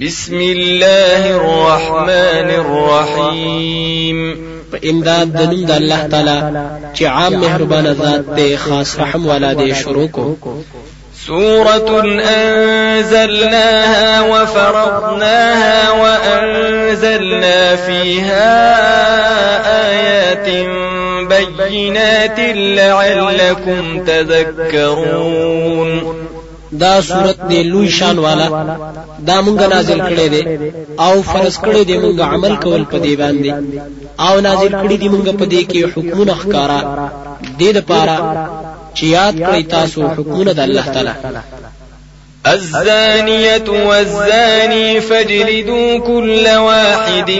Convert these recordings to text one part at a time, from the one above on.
بسم الله الرحمن الرحيم. په امداد د نوم د الله تعالی چې عام مهربان ذات دی خاص رحم والا دی شروع کو۔ سورة أنزلناها وفرضناها وأنزلنا فيها آيات بينات لعلكم تذكرون. دا صورت دی لوی شان والا. دا مونږ نازل کړي دي او فرض کړي دي مونږ عمل کول په دی باندې. او نازل کړي دي مونږ په دی کې حکمونه ښکارا. دې د پاره چې یاد کړئ تاسو حکمونه د الله تعالی الزانية والزاني فاجلدوا كل واحد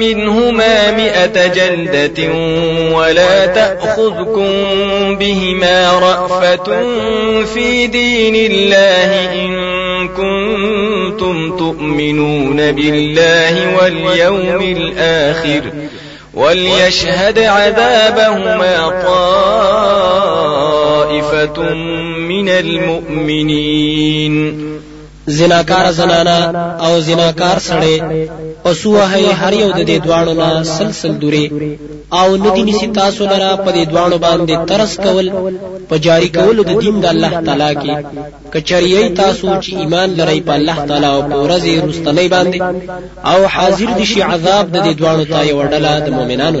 منهما مئة جلدة ولا تأخذكم بهما رأفة في دين الله إن كنتم تؤمنون بالله واليوم الآخر وليشهد عذابهما طائفة من المؤمنين. زناکار زنانا او زناکار سړی پسو هي هر یو د دې دواړو نه سلسل دوری. او ندی نسی تاسو لرا په دې دواړو باندې ترس کول په جاری کول د دین د الله تعالی کې. کچریای تاسو چې ایمان لرئ په الله تعالی او په ورځې رستنی باندې او حاضر دي شي عذاب د دې دواړو ته یو ډله د مؤمنانو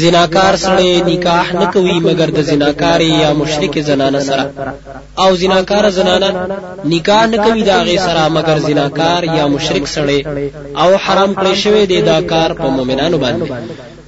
زناکار سره نکاح نه کوي مگر د زناکار یا مشرک زنانه سره. او زناکار زنانه نکاح نه کوي دا غي سره مگر زناکار یا مشرک سره او حرام کړی شوی دی دا کار په مؤمنانو باندې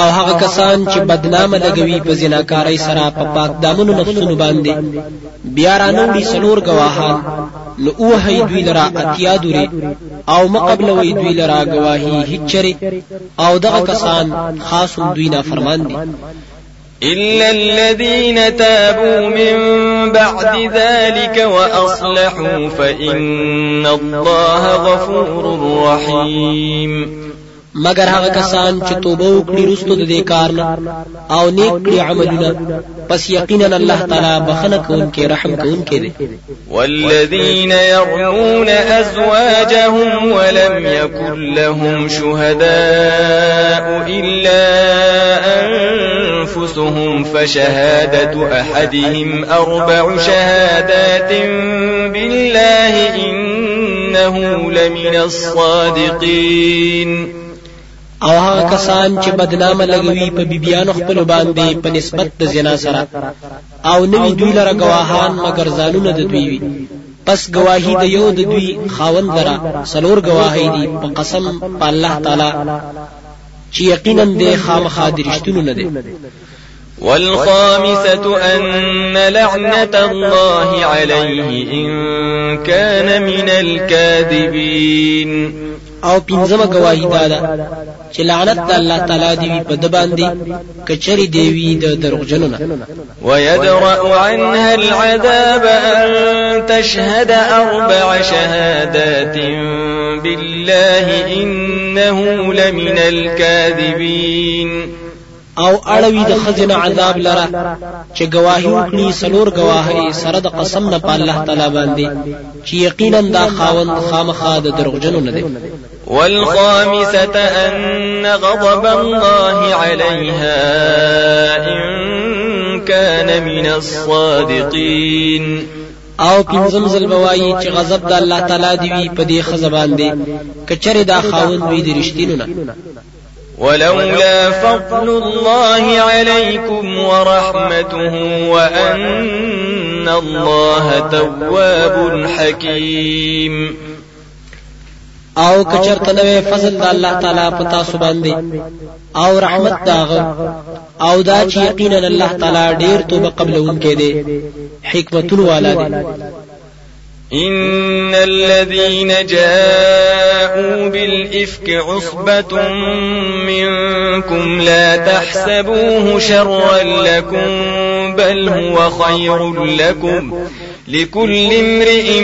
او هغه کسان چې بدنامه لګوي په زناکارۍ سره په پاک دامنو نفسونو باندې. بیا رانوړي سلور گواهان نو اوهی دوی لرا اتیا دوری. او مقبلوی دوی لرا گواهی هیچری. او دغه کسان خاص دوی نه فرمان دي. إلا الذين تابوا من بعد ذلك وأصلحوا فإن الله غفور رحيم مگر هغه کسان چې توبه وکړي رستو د دې کار نه أو نیک کړي عملونه پس یقینا الله تعالی بخنه کوونکی رحم کوونکی دی. والذین يرمون ازواجهم ولم يكن لهم شهداء الا انفسهم فشهادة احدهم أربع شهادات بالله انه لمن الصادقين او هغه کسان چې بدنامه لګوي په بیبيانو خپل باندې په نسبت د زنا سره. او نوی دوی لره گواهان مگر ځانونه د دوی وي. پس گواهی د یو د دوی خاوند لره سلور گواهی دي په قسم په الله تعالی چې یقینا د خامخا درشتونو نه دي. والخامسة أن لعنة الله عليه إن كان من الكاذبين او پنځمه گواہی دا ده چې لعنت د الله تعالی دی په د باندې کچري دیوی د دروغجنو نه ويدرأ عنها العذاب أن تشهد أربع شهادات بالله إنه لمن الكاذبين. او اړوي د خزنه عذاب لره چې گواهی وکړي سلور گواهی سره د قسم نه په الله تعالی باندې چې یقینا دا خاوند خامخا د دروغجنو نه دی والخامسة أن غضب الله عليها إن كان من الصادقين. او پنځم ځل بوایي چې غضب د الله تعالی دی وي په دې خزبان دی کچره دا خاوند وي د رښتینو نه. ولولا فضل الله عليكم ورحمته وأن الله تواب حكيم. او کچرته نوې فضل د الله تعالی په تاسو باندې. او رحمت داغه او دا چې یقینا الله تعالی ډیر توبه قبلونکې دی. حکمتون والا دی. إن الذين جاءوا بالإفك عصبة منكم لا تحسبوه شرا لكم بل هو خير لكم. لكل امرئ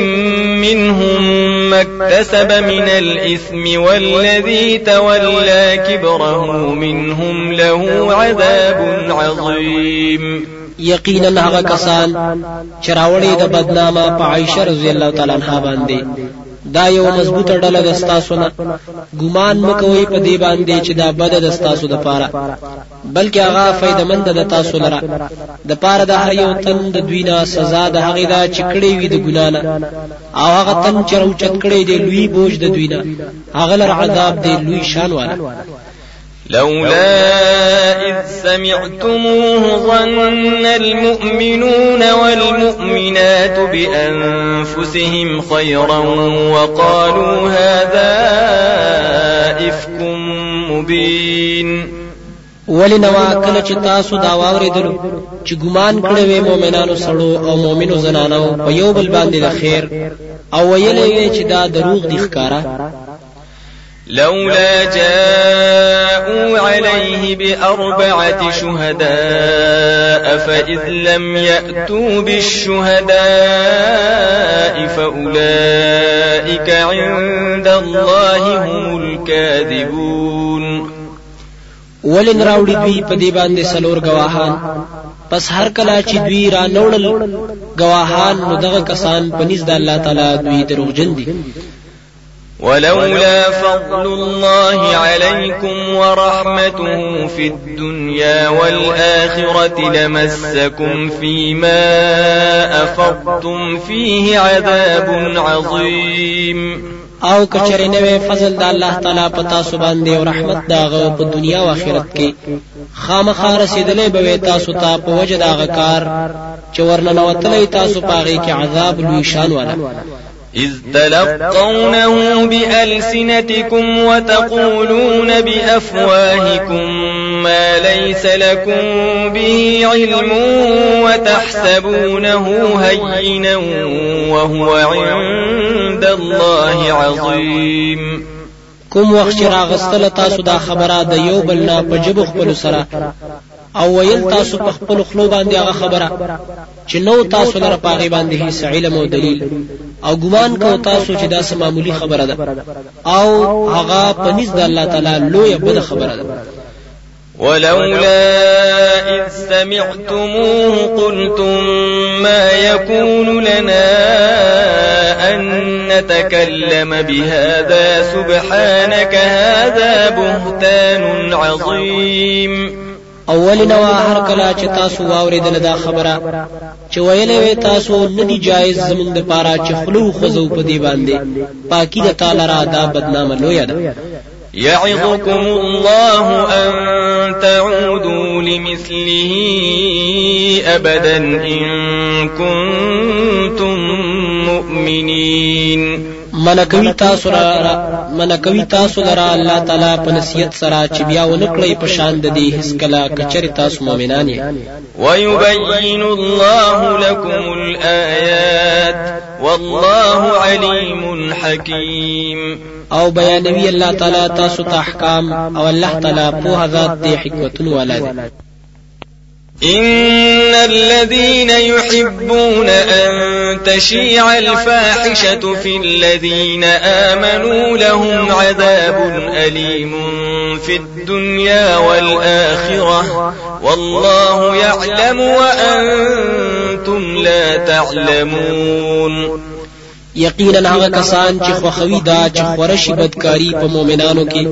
منهم ما اكتسب من الإثم والذي تولى كبره منهم له عذاب عظيم. یقینا هغه کسان چې راوړي د بدنامه په عائشه رضی الله تعالی عنها باندې دا یو مضبوطه ډله د ستاسو نه ګمان مکوئ په دې باندې چې دا بد د ستاسو د پاره. بلکې هغه فائدمند د تاسو لره. د پاره د هر یو تن د دوی نه سزا د هغه دا چې کړي وي د ګنا نه. او هغه تن چې راوچت کړي دی لوی بوج د دوی نه. هغه لر عذاب دی لوی شان والا لولا إذ سمعتموه ظن المؤمنون والمؤمنات بأنفسهم خيرا وقالوا هذا إفك مبين. ولنوا کله چې تاسو دا واورېدلو چې ګمان کړی وي مؤمنانو سړو او مؤمنو زنانو په یو بل باندې د خیر. او ویلې چې دا دروغ دي ښکارا لولا جاءوا عليه بأربعة شهداء فإذ لم يأتوا بالشهداء فأولئك عند الله هم الكاذبون. ولن راوړي دوی په دې باندې سلور گواهان پس هر کله چې دوی را نوړل گواهان نو دغه کسان په نږدې الله تعالی دوی دروغجن دي ولولا فضل الله عليكم ورحمته في الدنيا والآخرة لمسكم فيما أفضتم فيه عذاب عظيم. أو کچره نوې فضل د الله تعالی په تاسو باندې أو رحمت داغه په دنیا أو آخرت کې خامخا رسیدلې به تاسو ته په وجه داغه کار چې ورننوتلې تاسو پاغي کې عذاب لوي شان والا إذ تلقونه بألسنتكم وتقولون بأفواهكم ما ليس لكم به علم وتحسبونه هينا وهو عند الله عظيم. کوم وخت چې راغستله تاسو دا خبره د یو بل نه او ویل تاسو په خپل خلو باندې هغه خبره چې نو تاسو لپاره پاغي باندې هیڅ علم او دلیل. او ګمان کو تاسو چې دا سم معمولی خبره ده. او هغه پنځ د الله تعالی لوی بد خبره ده. ولولا إذ سمعتموه قلتم ما يكون لنا أن نتكلم بهذا سبحانك هذا بهتان عظيم اول نو هر کله چې تاسو واورېدل دا خبره چې ویلې وې تاسو ندي جایز زمون د پاره چې خلو خزو په دی باندې. پاکی د تعالی را دا بدنامه لوی ده. يعظكم الله أن تعودوا لمثله أبدا إن كنتم مؤمنين من کوي تاسو را من کوي تاسو لرا الله تعالی په نصیحت سره چې بیا ونکړی په شان د دې هیڅ کله کچری تاسو مؤمنان یې. ويبين الله لكم الآيات والله عليم حكيم. او بیانوي الله تعالی تاسو ته احکام او الله تعالی په ذات دې حکمتونو والا دی إن الذين يحبون أن تشيع الفاحشة في الذين آمنوا لهم عذاب أليم في الدنيا والآخرة والله يعلم وأنتم لا تعلمون یقینا هغه کسان چې خوخوي دا چې خورشي بدکاری په مؤمنانو کې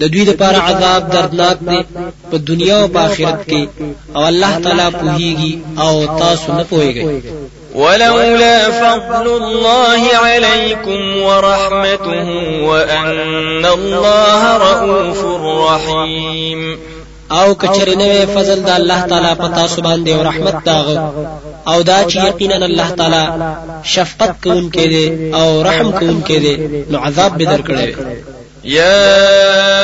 د دوی لپاره عذاب دردناک دی په دنیا او په آخرت کې او الله تعالی پوهیږي او تاسو نه پوهیږئ. ولولا فضل الله عليكم ورحمته وأن الله رؤوف رحيم او کچری نه فضل د الله تعالی پتا سو باندې او رحمت داغ او دا چې یقینا الله تعالی شفقت کوونکې دی او رحم کوونکې دی نو عذاب به درکړي يا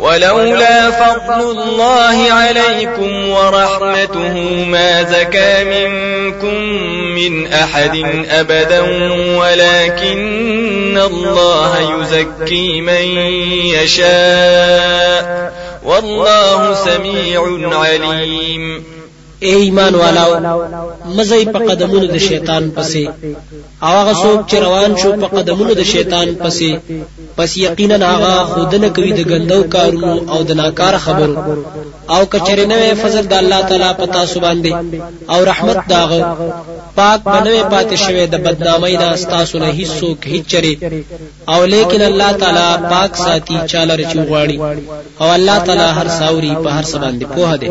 ولولا فضل الله عليكم ورحمته ما زكى منكم من أحد أبدا ولكن الله يزكي من يشاء. والله سميع عليم. اے ایمان والاو مزای په قدمونو د شیطان پسې. او هغه څوک چې روان شو په قدمونو د شیطان پسې. پس یقینا هغه خودنه کوي د ګندو کارونو او د ناکار خبرو. او کچره نه فضل د الله تعالی پتا سو باندې. او رحمت داغه پاک بنوي پاتې شوی د بدنامۍ نه استاسو نه هیڅوک هیڅ چره او لیکن الله تعالی پاک ساتي چاله رچو غواړي. او الله تعالی هر ساوري په هر څه باندې پوهه دی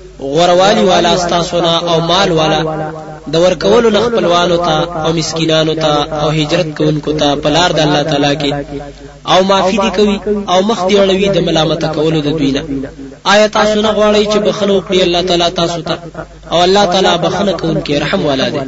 غوروالی والا استاسونا او مال والا. د ورکولو نه خپلوانو ته او مسکینانو ته او هجرت کوونکو ته پلار د الله تعالی کې. او معافی دي کوي او مخ دی اړوي د ملامت کولو د دوی نه. آیا تاسو نه غواړئ چې بخنه وکړي الله تعالی تاسو ته؟ او الله تعالی بخنه کوونکی رحم والا دی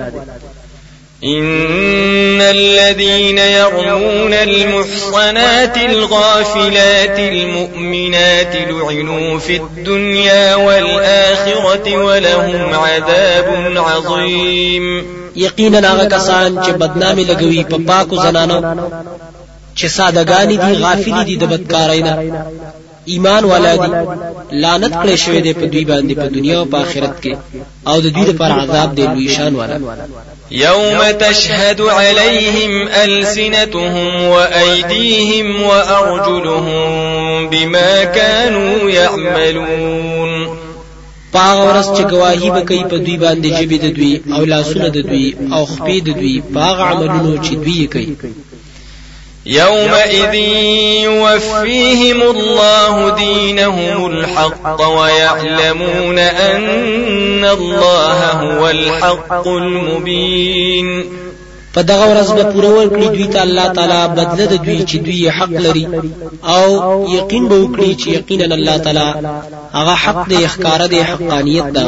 إن الذين يرمون المحصنات الغافلات المؤمنات لعنوا في الدنيا والآخرة ولهم عذاب عظيم. یقینا هغه کسان چې بدنامي لګوي په پاکو زنانو چې سادهګانی دي غافلی دي د ایمان والا دي لعنت کړی شوی دی په دوی باندې په دنیا او په آخرت کې. او د دوی لپاره عذاب دی لوی شان والا. يوم تشهد عليهم ألسنتهم وأيديهم وأرجلهم بما كانوا يعملون پاغ ورځ چې گواہی کوي په دوی باندې جبې د دوی او لاسونه د دوی او خپې د دوی پاغ عملونو چې دوی کوي يومئذ يوفيهم الله دينهم الحق ويعلمون أن الله هو الحق المبين. په دغه ورځ به پوره ورکړي دوی ته الله تعالی بدله د دوی چې دوی حق لري او یقین به وکړي چې یقینا الله تعالی هغه حق دی ښکار دی حقانیت دا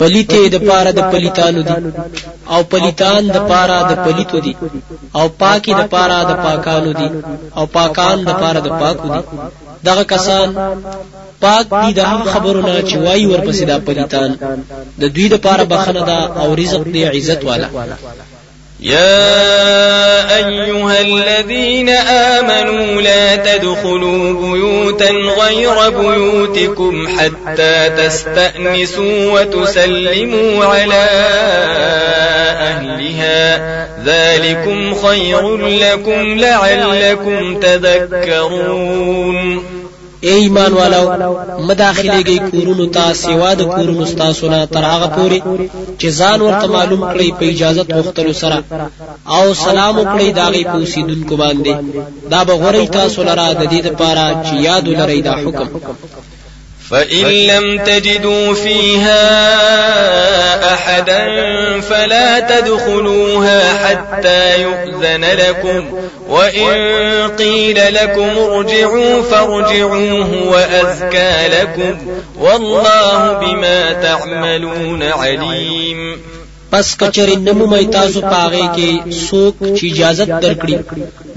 پلیته د پاره د پلیتانو دي. او پلیتان د پاره د پلیتو دي. او پاکي د پاره د پاکانو دي. او پاکان د پاره د پاکو دي. دغه کسان پاک دي د خبرونه چې وای ورپسې د پلیتان. د دوی د پاره بخنه ده او رزق دی عزت والا يا أيها الذين آمنوا لا تدخلوا بيوتا غير بيوتكم حتى تستأنسوا وتسلموا على أهلها ذلكم خير لكم لعلكم تذكرون اے ایمان والو مداخله گئی کورونو ته سیوا د کورونو تاسو نه تر هغه پوري چې ځان ورته معلوم کړی په اجازه وختلو سره. او سلام وکړی داغي پوسیدونکو باندې. دا به غوري تاسو لره د دې لپاره چې یاد لرئ دا حکم فإن لم تجدوا فيها أحدا فلا تدخلوها حتى يؤذن لكم. وإن قيل لكم ارجعوا فارجعوا هو أزكى لكم. والله بما تعملون عليم. پس کچری نمو مې تاسو پاغه کې سوک چې اجازه درکړي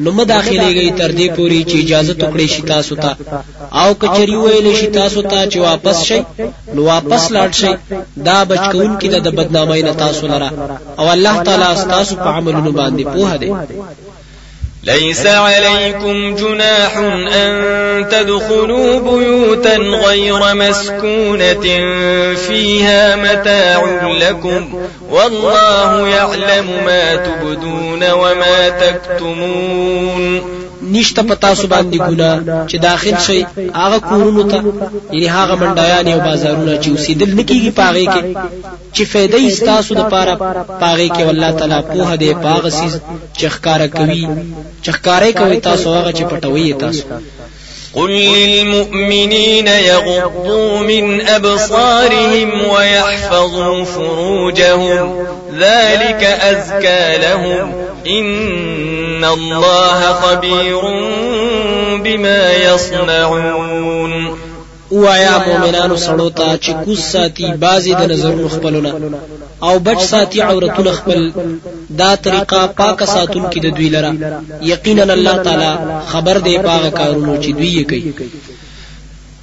نو مداخليږي تر دې پوري چې اجازه وکړي شي تاسو ته او کچری ویل شي تاسو ته چې واپس شي نو واپس لاړ شي دا بچکون کې د بدنامۍ نه تاسو لره او الله تعالی تاسو په عملونو باندې پوهه دی ليس عليكم جناح أن تدخلوا بيوتا غير مسكونة فيها متاع لكم والله يعلم ما تبدون وما تكتمون نشته پتا سو باندې ګنا چې داخل شي هغه کورونو ته یعنی هغه منډایان او بازارونه چې اوسېدل نکېږي پاغه کې. چې فائدې استاسو د پاره پاغه کې والله تعالی په دې پاغه سیز چخکارا کوي چخکارې کوي تاسو هغه چې پټوي تاسو. قل للمؤمنين يغضوا من أبصارهم ويحفظوا فروجهم ذلك أزكى لهم إن الله خبير بما يصنعون وایا مؤمنانو سړو ته چې کوس ساتي بازي د نظرونو خپلونه او بچ ساتي عورتونه خپل دا طریقه پاک ساتون کې د دوی لره. یقینا الله تعالی خبر دی پاک کارونو چې دوی کوي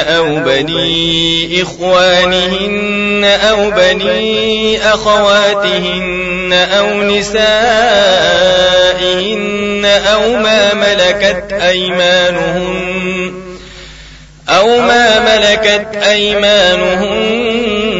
أو بني إخوانهن أو بني أخواتهن أو نسائهن أو ما ملكت أيمانهن أو ما ملكت أيمانهن.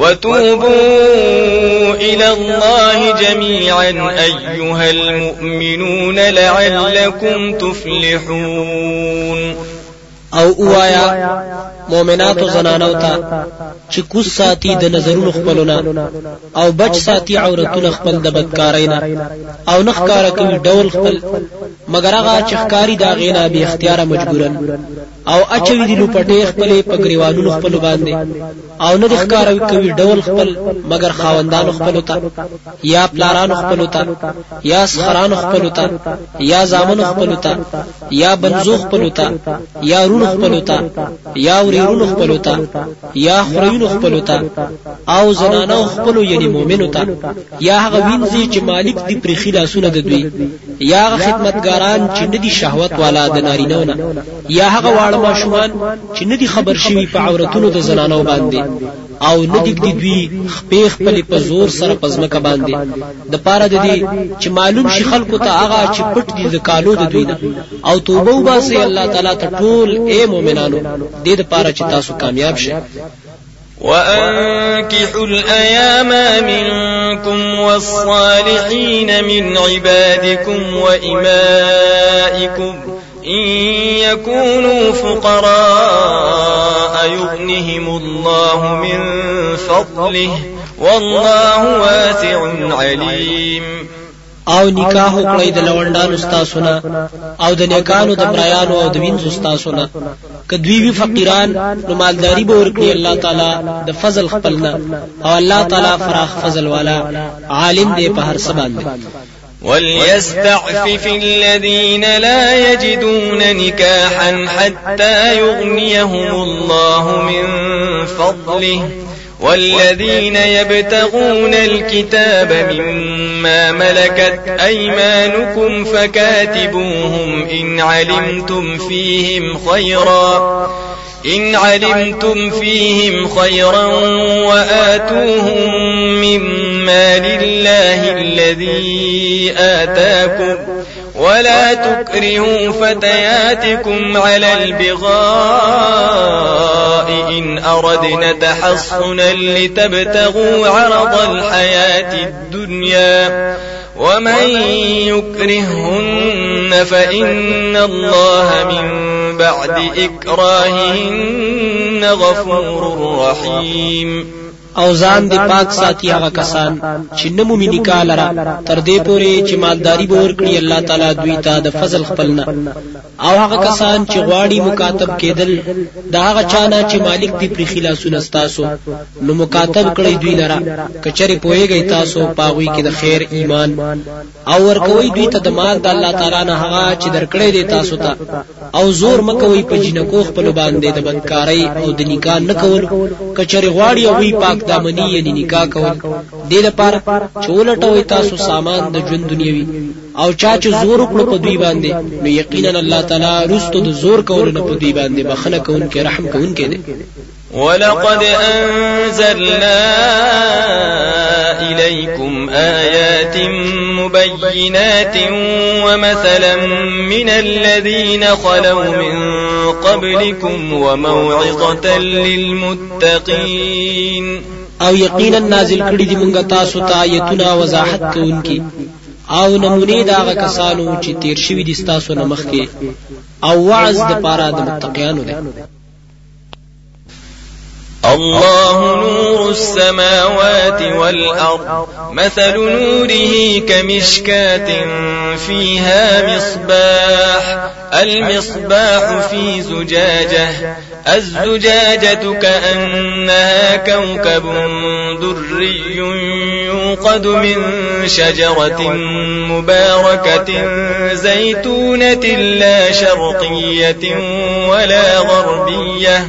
وتوبوا إلى الله جميعا أيها المؤمنون لعلكم تفلحون. او اوایا مؤمناتو زنانو ته چې کوس ساتي د نظرونو خپلونه او بچ ساتي عورتونه خپل د بدکارینا او نخ کار کوي ډول خپل مگر هغه چې ښکاری دا غینا به اختیار مجبورن او اچوي دی لپټې خپل په گریوانونو خپل باندې. او نه د ښکار کوي ډول خپل مگر خاوندانو خپل ته یا پلارانو خپل ته یا سخرانو خپل ته یا زامنو خپل ته یا بنزو خپل ته یا رونو خپل ته یا وريرونو خپل ته یا خورینو خپل ته او زنانو خپل یعنی مؤمنو ته. یا هغه وینځي چې مالک دی پر خلاصونه د دوی. یا هغه خدمتګاران چې ندي شهوت والا د نارینه نه یا هغه واړه ماشومان چې ندي خبر شوي په عورتونو د زنانو باندې. او ندی دی دوی خپې خپل په زور سره پزمکه باندې. د پاره د دې چې معلوم شي خلکو ته هغه چې پټ دي د کالو د دوی نه او توبه وباسي الله تعالی ته ټول اے مؤمنانو دې د پاره چې تاسو کامیاب شئ وأنكحوا الأيام منكم والصالحين من عبادكم وإمائكم إن يكونوا فقراء يغنهم الله من فضله والله واسع عليم. أو نکاح کړی د لوندانو استاسونه أو د نیکانو د برایانو أو د وینځو استاسونه کدوی وی فقیران نو مالداری به ورکړي الله تعالی د فضل خپلنا أو الله تعالی فراخ فضل والا عالم دی په هر څه باندې. وليستعفف الذين لا يجدون نكاحا حتى يغنيهم الله من فضله. والذين يبتغون الكتاب مما ملكت أيمانكم فكاتبوهم إن علمتم فيهم خيرا. إن علمتم فيهم خيرا وآتوهم مما لله الذي آتاكم ولا تكرهوا فتياتكم على البغاء إن أردنا تحصنا لتبتغوا عرض الحياة الدنيا ومن يكرهن فإن الله من بعد إكراههن غفور رحيم. او ځان د پاک ساتي هغه کسان چې نمو می نکالره تر دې پورې چې مالداري به ورکړي الله تعالی دوی ته د فضل خپلنا او هغه کسان چې غواړي مکاتب کېدل دا هغه چانه چې مالک دی پر خلاصونه ستاسو نو مکاتب کړی دوی لره. کچره پويږي تاسو پاغوي کې د خیر ایمان. او ورکوي دوی ته د مال د الله تعالی نه هغه چې درکړې دی تاسو ته. او زور مکوي په جنکو خپل باندې د بدکارۍ او د نکاح نه کول کچره غواړي او وی پاک دامنی یعنی نکاح کول. دې لپاره چې ولټوي تاسو سامان د ژوند دنیوي او چا چې زور وکړو په دوی باندې نو یقینا الله تعالی رستو د زور کول نه په دوی باندې بخنه کوونکې رحم کوونکې دی ولقد أنزلنا إليكم آيات مبينات ومثلا من الذين خلوا من قبلكم وموعظة للمتقين. أو یقینا نازل کړي دي مونږه تاسو ته آیتونه أو نمونه دا کسانو چې تیر شوی دي أو وعظ د پاره د الله نور السماوات والأرض مثل نوره كمشكاة فيها مصباح المصباح في زجاجة الزجاجة كأنها كوكب دري يوقد من شجرة مباركة زيتونة لا شرقية ولا غربية.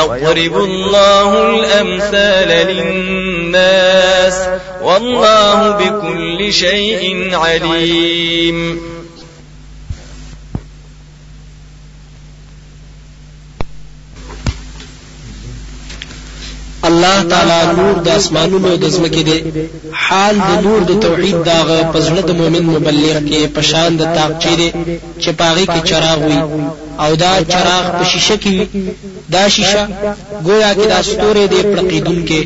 ويضرب الله الأمثال للناس والله بكل شيء عليم. الله تعالی نور د اسمانونو د زمکه دی. حال د نور د توحید داغه پزړه د مؤمن مبلغ کې پشان د تاقچې دی چې پاغي کې چراغ وي. او دا چراغ په شیشه کې دا شیشه گویا کې دا ستوره دی پړقیدون کې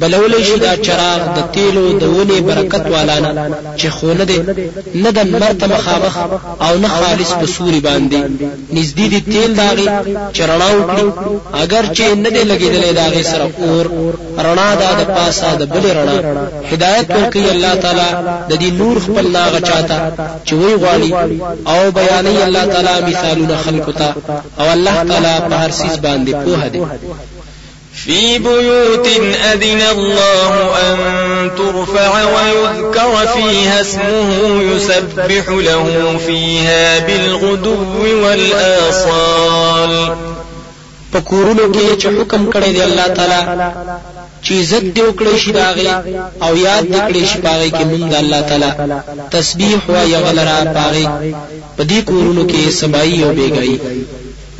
بلولې شي دا چراغ د تیلو د ونی برکت والانا چې خونه دي نه د مرته مخامخ او نه خالص په سوري باندې. نږدې دي تیل داغي چرنا وکړي. اگر چې نه دي لګیدلې داغي سره اور رڼا دا د پاسه د بل رڼا. هدایت ورکړي الله تعالی د دې نور خپل ناغه چاته چې وی غواړي او بیانې الله تعالی مثالونه خلقو ته. او الله تعالی په هر سیس باندې پوهه دی في بيوت أذن الله أن ترفع ويذكر فيها اسمه يسبح له فيها بالغدو والآصال. په کورونو کې چې حکم کړی دی الله تعالی چې عزت دی وکړي شي داغه أو یاد دی کړي شي پاغه کې مونږ الله تعالی تسبیح أو یغلرا پاغه په دې کورونو کې سبای أو بیګای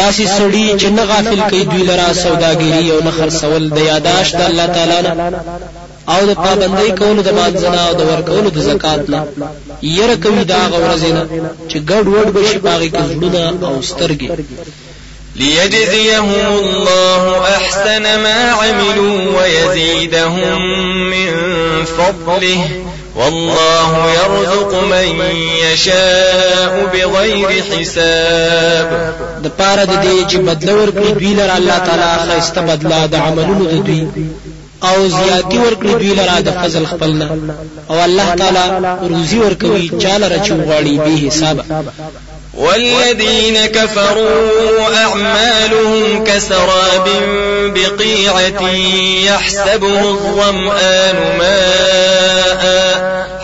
داسې سړي چې نه غافل کوي دوی لرا سوداګری او نه خرڅول د یاداش د الله تعالی نه. او د پابندۍ کولو د مانځنه او د ورکولو د زکات نه. ير کوي دا غورزنه چې ګډ وډ بشي پاغي کې زړونه او سترګې. ليجزيهم الله أحسن ما عملوا ويزيدهم من فضله والله يرزق من يشاء بغير حساب. د پاره د دې چې بدل ورکړي دوی لره الله تعالی خسته بدلا د عملونو د دوی او زیاتی ورکړي دوی لره د فضل خپلنا او الله تعالی روزي ورکوي چاله رچو غواړي به حساب والذين كفروا أعمالهم كسراب بقيعة يحسبه الظمآن ماء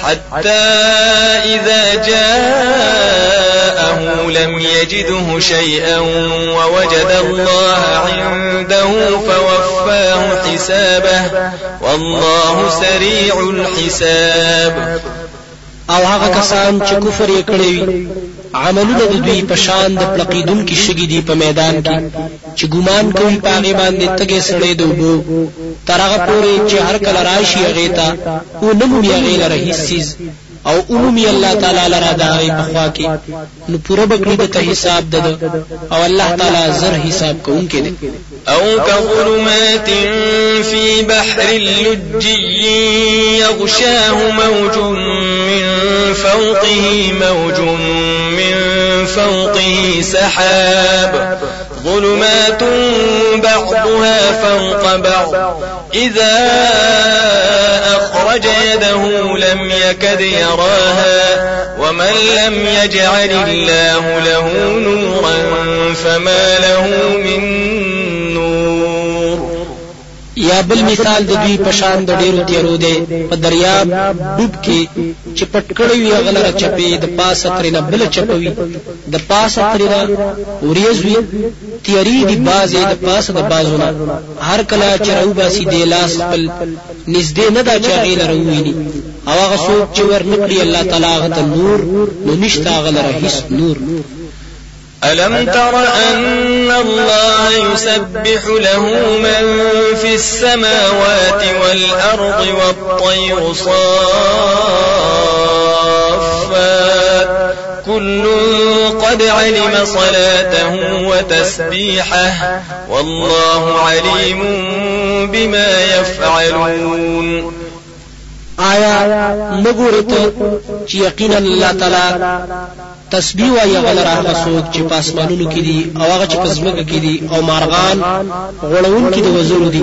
حتى إذا جاءه لم يجده شيئا ووجد الله عنده فوفاه حسابه والله سريع الحساب. أو هغه کسان چې عملونه د دوی په شان د پلقیدون کې شګي دي په میدان کې چې ګمان کوي پاغه باندې تګې سړې دوبو ترغه پوري چې هر کله راشي هغه ته او نمو یې غیله رهیسیز أو عمومي الله تعالی لرا داغي بخوا کې نو پوره بکړي د حساب ده أو الله تعالی زر حساب کوونکی دی أو كظلمات في بحر اللجي يغشاه موج من فوقه موج من فوقه سحاب۔ ظلمات بعضها فوق بعض. إذا أخرج يده لم يكد يراها ومن لم يجعل الله له نورا فما له من یا بل مثال د دوی پشان د ډیرو تیرو دی په دریاب ډوب کې چې پټ کړی وي غلره چپی د پاسه ترنه بل چپوي د پاسه ترنه اوریز وي تیری دی بازه د پاسه د بازونه هر کله چې راو باسي د لاس خپل نږدې نه دا چاغې لرويني او هغه څوک چې ور نکړي الله تعالی غته نور نو نشتا غلره هیڅ نور ألم تر أن الله يسبح له من في السماوات والأرض والطير صافات كل قد علم صلاته وتسبيحه. والله عليم بما يفعلون. آیا نګورې ته چې یقینا الله تعالی تسبیح وایي غلر هغه څوک چې په اسمانونو کې دي او هغه چې په ځمکه کې دي او مارغان غړون کې د وزرو دي.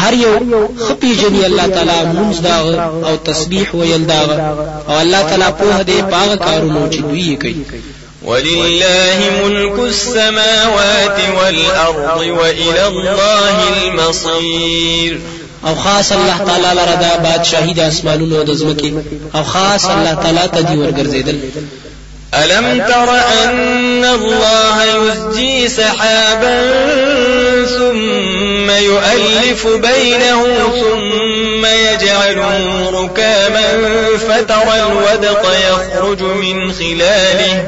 هر یو خپي جني الله تعالی مونږ دا او تسبیح ویل دا او الله تعالی په دې پاغه کارونو چې دوی کوي. ولله ملك السماوات والأرض وإلى الله المصير أو خاص الله تعالی لره دا بادشاہي د اسمانونو د ځمکې. أو خاص الله تعالی ته دی ورګرځیدل ألم تر أن الله يزجي سحابا ثم يؤلف بينه ثم يجعله ركاما فترى الودق يخرج من خلاله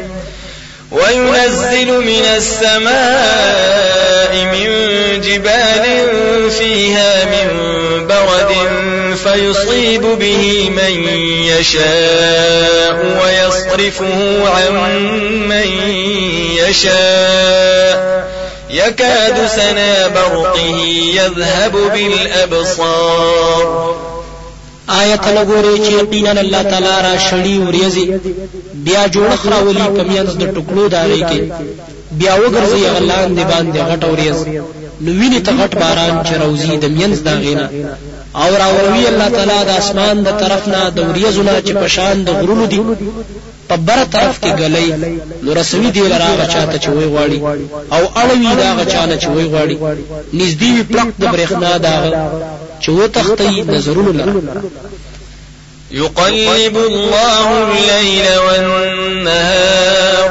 وينزل من السماء من جبال فيصيب به من يشاء ويصرفه عن من يشاء. يكاد سنا برقه يذهب بالأبصار. آیت لګوري چې یقینا الله تعالی را شړی وریزي بیا جوړ خراولي پمیانس د ټکړو داري کې. بیا وګرځي غلان دی باندې غټ وریز نو ویني ته غټ باران چې روزي د مینس دا غینا او راوروي الله تعالی د اسمان د طرف نه د وریزونه چې پشان د غرونو دي په بر طرف کې غلې نو رسوي دی لراغه چاته چې وای غواړي او اړوي دا غچانه چې وای غواړي نږدې وي پلک د برېښنا دا چې و تختې نظرونو لره يقلب الله الليل والنهار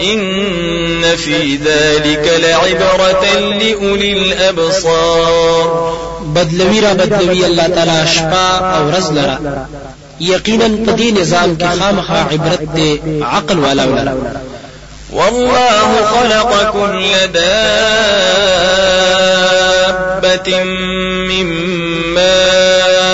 إن في ذلك لعبرة لأولي الأبصار بدلوی را بدلوی الله تعالی شپه أو ورځ لره یقینا په دې نظام کې خامخا عبرت دی عقل والا ولره والله خلق كل دابة من ماء.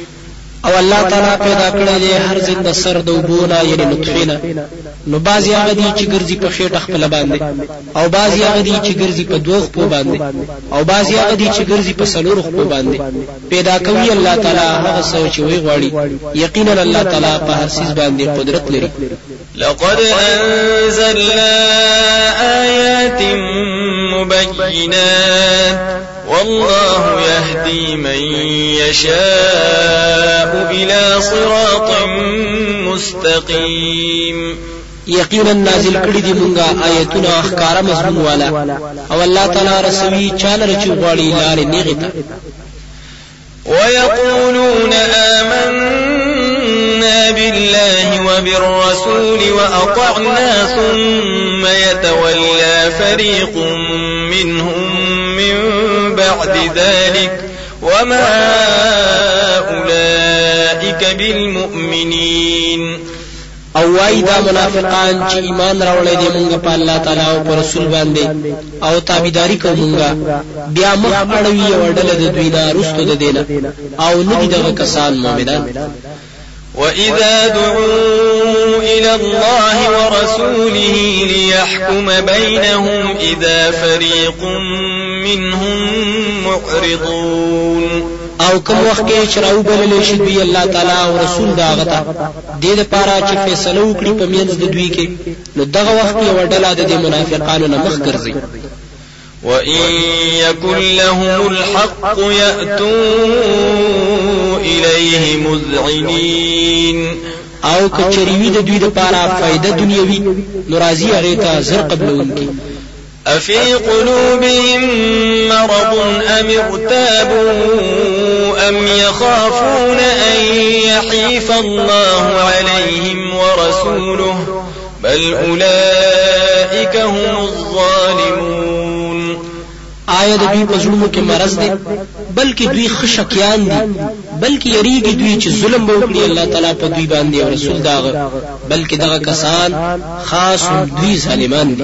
او الله تعالی پیدا کړی دی هر زنده سر د اوبو نه یعنی نطفه نو بعضی هغه دي چې ګرځي په خېټه خپل باندې او بعضی هغه دي چې ګرځي په دوه خپل باندې او بعضی هغه دي چې ګرځي په سلور خپل باندې. پیدا کوي الله تعالی هغه څه چې وی غواړي. یقینا الله تعالی په هر څه باندې قدرت لري. لقد أنزلنا آيات مبينات والله يهدي من يشاء إلى صراط مستقيم. یقینا نازل کړي دي مونږه آیتونه اخکار مضمون والا. أو الله تعالی رسوي چاله رچو غواړي لارې نیغه ويقولون آمنا بالله وبالرسول وأطعنا ثم يتولى فريق منهم. من بعد ذلك وما أولئك بالمؤمنين. أو وای دا منافقان چې ایمان راوړی دی مونږ په الله تعالی أو پر رسول باندې أو تابعداري کوو مونږ بیا مخ اړوي أو ډله د دوی نه رستو د دینه أو ندي دغه کسان مؤمنان وإذا دعوا إلى الله ورسوله ليحكم بينهم إذا فريق منهم معرضون. او کوم وخت کې چې راو بلل شي دوی الله تعالی او رسول دا غته د دې لپاره چې فیصله وکړي په میانځ د دوی کې نو دغه وخت یو ډله د منافقانو نه مخ ګرځي. وإن يكن لهم الحق يأتوا إليه مذعنين. او کچرې وي د دوی لپاره فائدہ دنیوي نو راځي هغه ته زر قبلونکي أفي قلوبهم مرض أم ارتابوا أم يخافون أن يحيف الله عليهم ورسوله بل أولئك هم الظالمون. آیا د دوی په زړونو کې مرض دی بلکې دوی خشکیان دي بلکې یریږي دوی چې ظلم وکړي الله تعالی په دوی باندې أو رسول داغه بلکې دغه کسان خاص دوی ظالمان دي.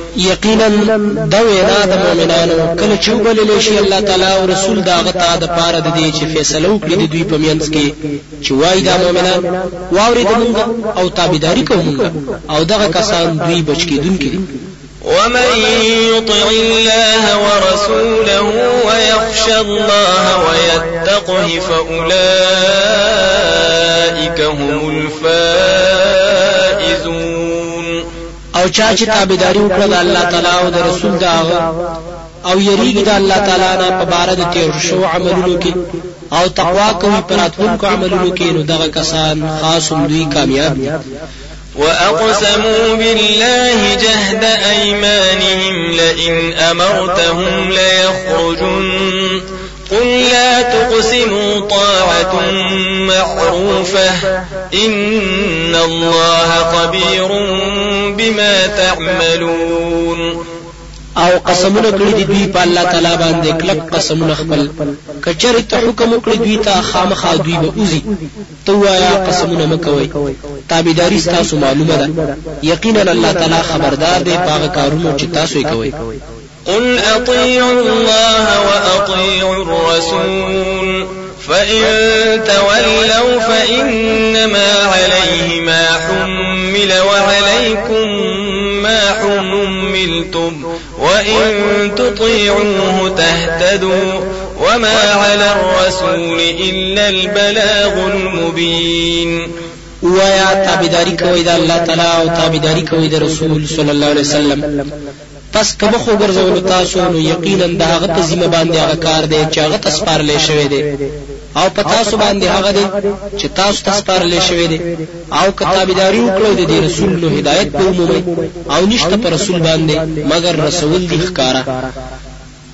یقینا دا وینا د مؤمنانو کله چې وبلل شي الله تعالی او رسول دا غتا د پاره د دې چې فیصله وکړي د دوی په منځ کې چې وای دا مؤمنان واوري د مونږ او تابعداري کوو او دغه کسان دوی بچ کېدونکي دي. ومن يطع الله ورسوله ويخشى الله ويتقه فأولئك هم الفائزون او چا چې تابعداري وکړه د الله تعالی او د رسول دا او یریږي د الله تعالی نه په بار د تیر شو عملونو کې. او تقوا کوي پر اتونکو عملونو کې نو دغه کسان خاص دوی کامیاب دي. وأقسموا بالله جهد أيمانهم لئن أمرتهم ليخرجن قل لا تقسموا طاعة معروفة. إن الله خبير بما تعملون. أو قسمونه کړی دي دوی په الله تعالی باندې کلک قسمونه خپل کچری ته حکم کړی دوی ته خامخا دوی به أوزي. تو وایا قسمونه مکوي تابعداري تاسو معلومة ده یقینا الله تعالی خبردار دی پاغه کارونو چې تاسو یې کوي. قل أطيعوا الله وأطيعوا الرسول فإن تولوا فإنما عليه ما حمل وعليكم ما حملتم وإن تطيعوه تهتدوا وما على الرسول إلا البلاغ المبين ووایه تابعداري کوي الله تعالی او د رسول صلی الله علیه وسلم پس که مخ وګرځول تاسو نو یقینا د هغه ته ذمہ باندې هغه کار دی چې هغه ته سپارلې شوی دی. او په تاسو باندې هغه دی چې تاسو ته سپارلې شوی دی. او که تابعداري وکړو د دې رسول نو هدایت به ومومي او نشته پر رسول باندې مگر رسول دی ښکارا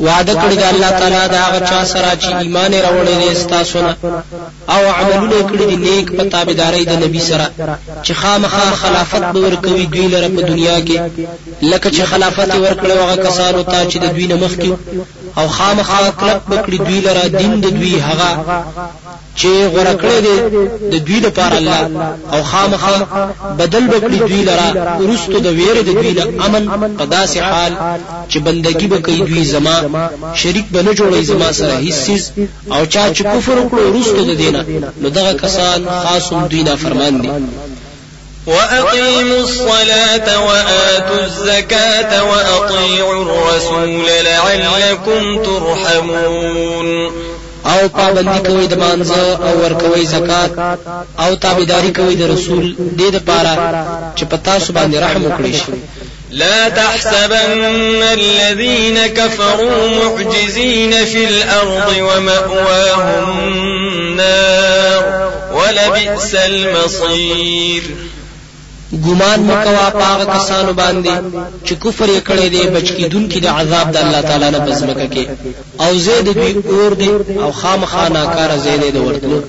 وعده کړی د الله تعالی دا هغه چا سره چې ایمان راوړی دی ستاسو نه. او عملونه کړی دي نیک په تابعداري د نبی سره چې خامخا خلافت به ورکوي دوی لره په دنیا کې. لکه چې خلافت ورکړی هغه کسانو ته چې د دوی نه مخکې او خامخا کلک بکړي دوی لره دین د دوی هغه چې غوړه کړی دی د دوی لپاره الله. او خامخا بدل بکړي دوی لرا ورستو د ویره د دوی امن په داسې حال چې بندگی به کوي دوی زما شریک به نه جوړي زما سره هیڅ او چا چې کفر وکړو ورستو د دینه نو دغه کسان خاص دوی نه فرمان دي وأقيموا الصلاة وآتوا الزكاة وأطيعوا الرسول لعلكم ترحمون. او پابندی کوي د مانځه او ور کوي زکات او تابعداري کوي د رسول دې د پاره چې په تاسو باندې رحم وکړي شي. لا تحسبن الذين كفروا معجزين في الأرض ومأواهم النار ولبئس المصير. ګمان مه کوه په هغه کسانو باندې چې کفر یې کړی دی بچ کېدونکي د عذاب د الله تعالی نه په زمکه کې. او ځای د دوی اور دی او خامخا ناکاره ځای دی د ورتلو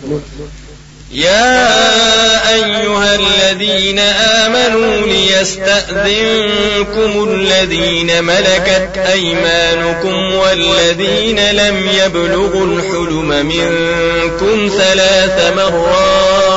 يا أيها الذين آمنوا ليستأذنكم الذين ملكت أيمانكم والذين لم يبلغوا الحلم منكم ثلاث مرات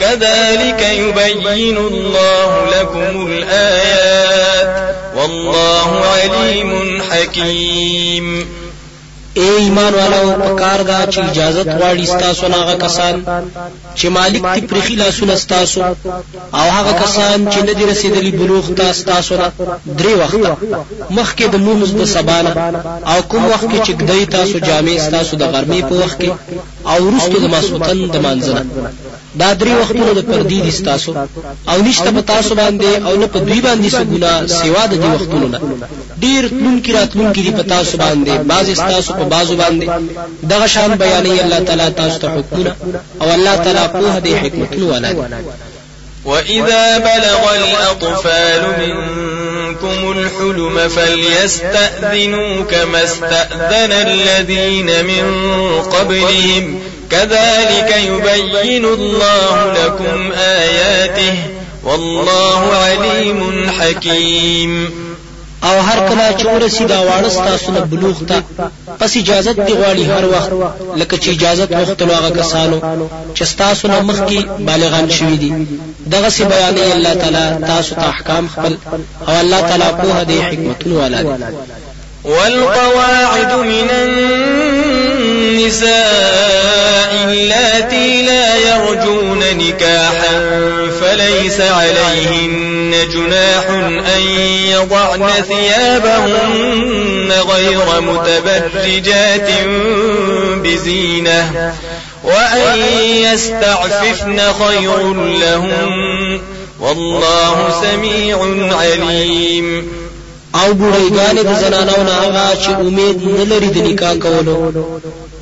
كذلك يبين الله لكم الآيات والله عليم حكيم. اې ایمان والو پکار دا چې اجازه غواړي ستاسو نه کسان چې مالک دي پرې ښي لاسونه ستاسو او هغه کسان چې نه دي رسیدلی بلوغ تاسو تاسو نه درې وخت مخکې د مونږ د سبانه او کوم وخت کې چې ږدئ تاسو جامې ستاسو د غرمې په وخت کې او وروسته د ماسخوتن د مانځنه دا درې وختونه د پردي دي تاسو او نشته په تاسو باندې او نه په دوی باندې ګنا سیوا د دې وختونو نه. ډیر تلون کې راتلون کې دي په تاسو باندې بعض تاسو په بعضو باندې. دغه شان بیانوي الله تعالی تاسو ته حکمونه او الله تعالی پوهه د حکمتونو والا دي. وإذا بلغ الأطفال منكم الحلم فليستأذنوا كما استأذن الذين من قبلهم. كذلك يبين الله لكم آياته والله عليم حكيم. او هر کله چې ورسي دا واړه ستاسو نه بلوغ ته. پس اجازه دی غواړي هر وخت لکه چې اجازه غوښتلو هغه کسانو چې ستاسو نه مخکي بالغان شوي دي. دغسې بیانوي الله تعالی تاسو ته احکام خپل او الله تعالی پوهه د حکمتونو والا دي والقواعد من النساء اللاتي لا يرجون نكاحا فليس عليهن جناح أن يضعن ثيابهن غير متبرجات بزينة وأن يستعففن خير لهم والله سميع عليم او بوډایګانې د زنانو نه هغه چې امید نه لري د نکاح کولو.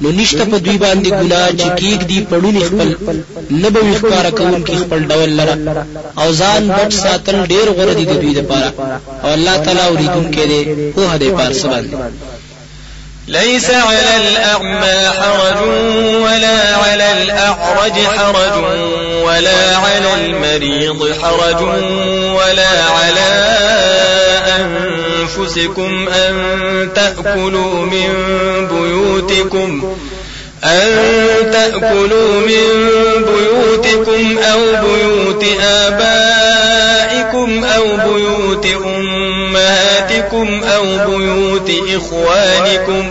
نو نشته په دوی باندې ګناه چې کیګ دی پړونی خپل. نه به ښکارا کوم کی خپل ډول لره. او ځان بټ ساتل ډیر غوړه دي د دوی لپاره او الله تعالی اوریدونکو دی په هده پار سبحان ليس على الأعمى حرج ولا على الأعرج حرج ولا على المريض حرج ولا على أنفسكم أن تأكلوا من بيوتكم أن تأكلوا من بيوتكم أو بيوت آبائكم أو بيوت أمهاتكم أو بيوت إخوانكم.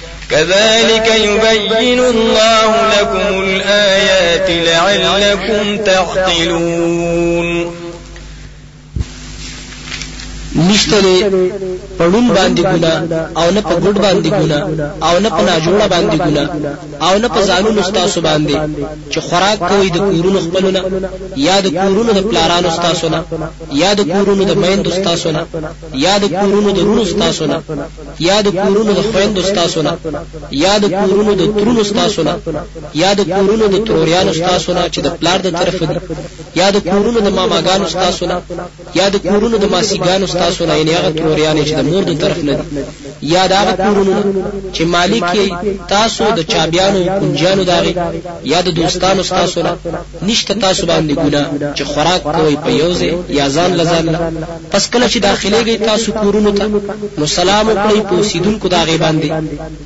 كذلك يبين الله لكم الآيات لعلكم تعقلون. نشته پړون باندې ګنا او نه په ګډ باندې ګنا او نه په ناجوړه باندې ګنا او نه په ځانونو ستاسو باندې چې خوراک کوي د کورونو خپلو نه یا د کورونو د پلارانو ستاسو نه یا د کورونو د میندو ستاسو نه یا د کورونو د وروڼو ستاسو نه یا د کورونو د خويندو ستاسو نه یا د کورونو د ترونو ستاسو نه یا د کورونو د تروریانو ستاسو نه چې د پلار د طرف دي یا د کورونو د ماماګانو ستاسو نه یا د کورونو د ماسیګانو ستاسو نه یعنی هغه تروریانې چې د مور د طرف نه یا دا هغه کورونه چې مالک یې تاسو د چابیانو کنجانو داغي یا د دوستانو تاسو نه نشته تاسو باندې ګنا چې خوراک کوي په یوځه یا ځان لزان پس کله چې داخليږي تاسو کورونو ته نو سلام وکړئ په سیدونکو داغي باندې.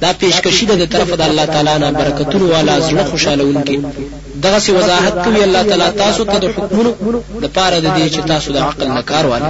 دا پیشکشي ده د طرف د الله تعالی نه برکتونو والا زړه خوشاله ونکي دغه سی وضاحت کوي الله تعالی تاسو ته د حکمونو د پاره د دې چې تاسو د عقل نه کار وانه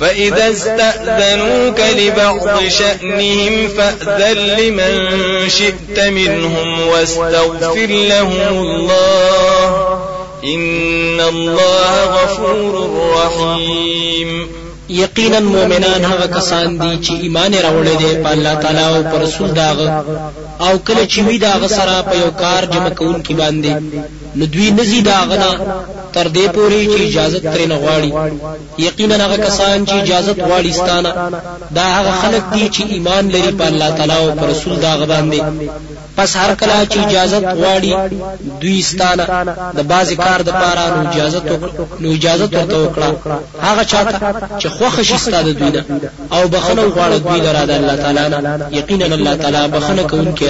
فإذا استأذنوك لبعض شأنهم فأذن لمن شئت منهم واستغفر لهم الله. إن الله غفور رحيم. یقینا مؤمنان هغه کسان دي چې ایمان راوړل دي په الله تعالی أو پر رسول داغه. او کله چې وی داغه سره په یو کار جمع کون کی باندې نو دوی نزي داغنا تر دې پوري چې اجازه ترې نه غواړي. یقینا هغه کسان چې اجازه غواړي ستانه دا هغه خلک دي چې ایمان لري په الله تعالی او پر رسول داغه باندې. پس هر کله چې اجازه غواړي دوی ستانه د بازي کار د پاره نو اجازه نو اجازه ورته وکړه. هغه چاته چې خوخه شي ستاده دوی نه. او بخنه غواړي دوی لره د الله تعالی نه. یقینا الله تعالی بخنه کوونکی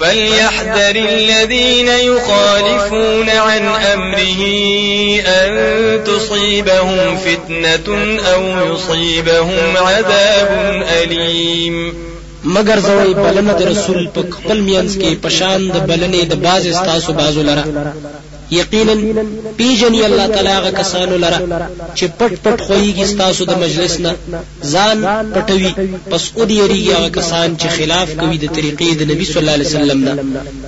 فليحذر الذين يخالفون عن أمره أن تصيبهم فتنة أو يصيبهم عذاب أليم. مگر زوی بلنه رسول په خپل میانس کې پشان د بلنې د باز استاسو بازو لره یقینا پیجنی الله تعالی کسانو لره چې پټ پټ خوېږي ستاسو د مجلس نه ځان پټوي پس أو دی یریږي کسان چې خلاف کوي د طریقې د نبی صلی الله علیه وسلم نه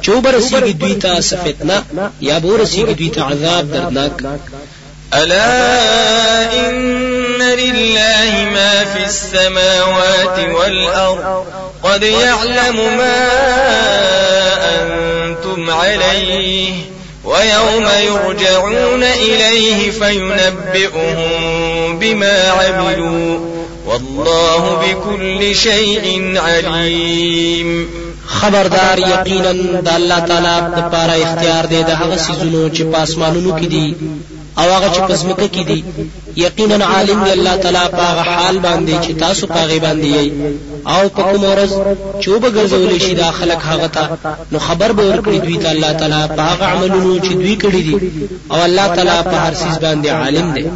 چې وبرسیږي دوی ته سفتنه یا بورسیږي دوی ته عذاب دردناک۔ ألا إن لله ما في السماوات والأرض قد يعلم ما أنتم عليه ويوم يرجعون إليه فينبئهم بما عملوا والله بكل شيء عليم. خبردار یقینا د الله تعالی د پاره اختیار دی د هغه سيزونو چې پاسمانونو کې دي. او هغه چې پسمکه کې دي. یقینا عالم دی الله تعالی په هغه حال باندې چې تاسو پاغه باندې یې او په کوم ورځ چې وبګرځول شي دا خلک هغه ته نو خبر به ورکړي دوی ته الله تعالی په هغه عملونو چې دوی کړی دي. او الله تعالی په هر څه باندې عالم دی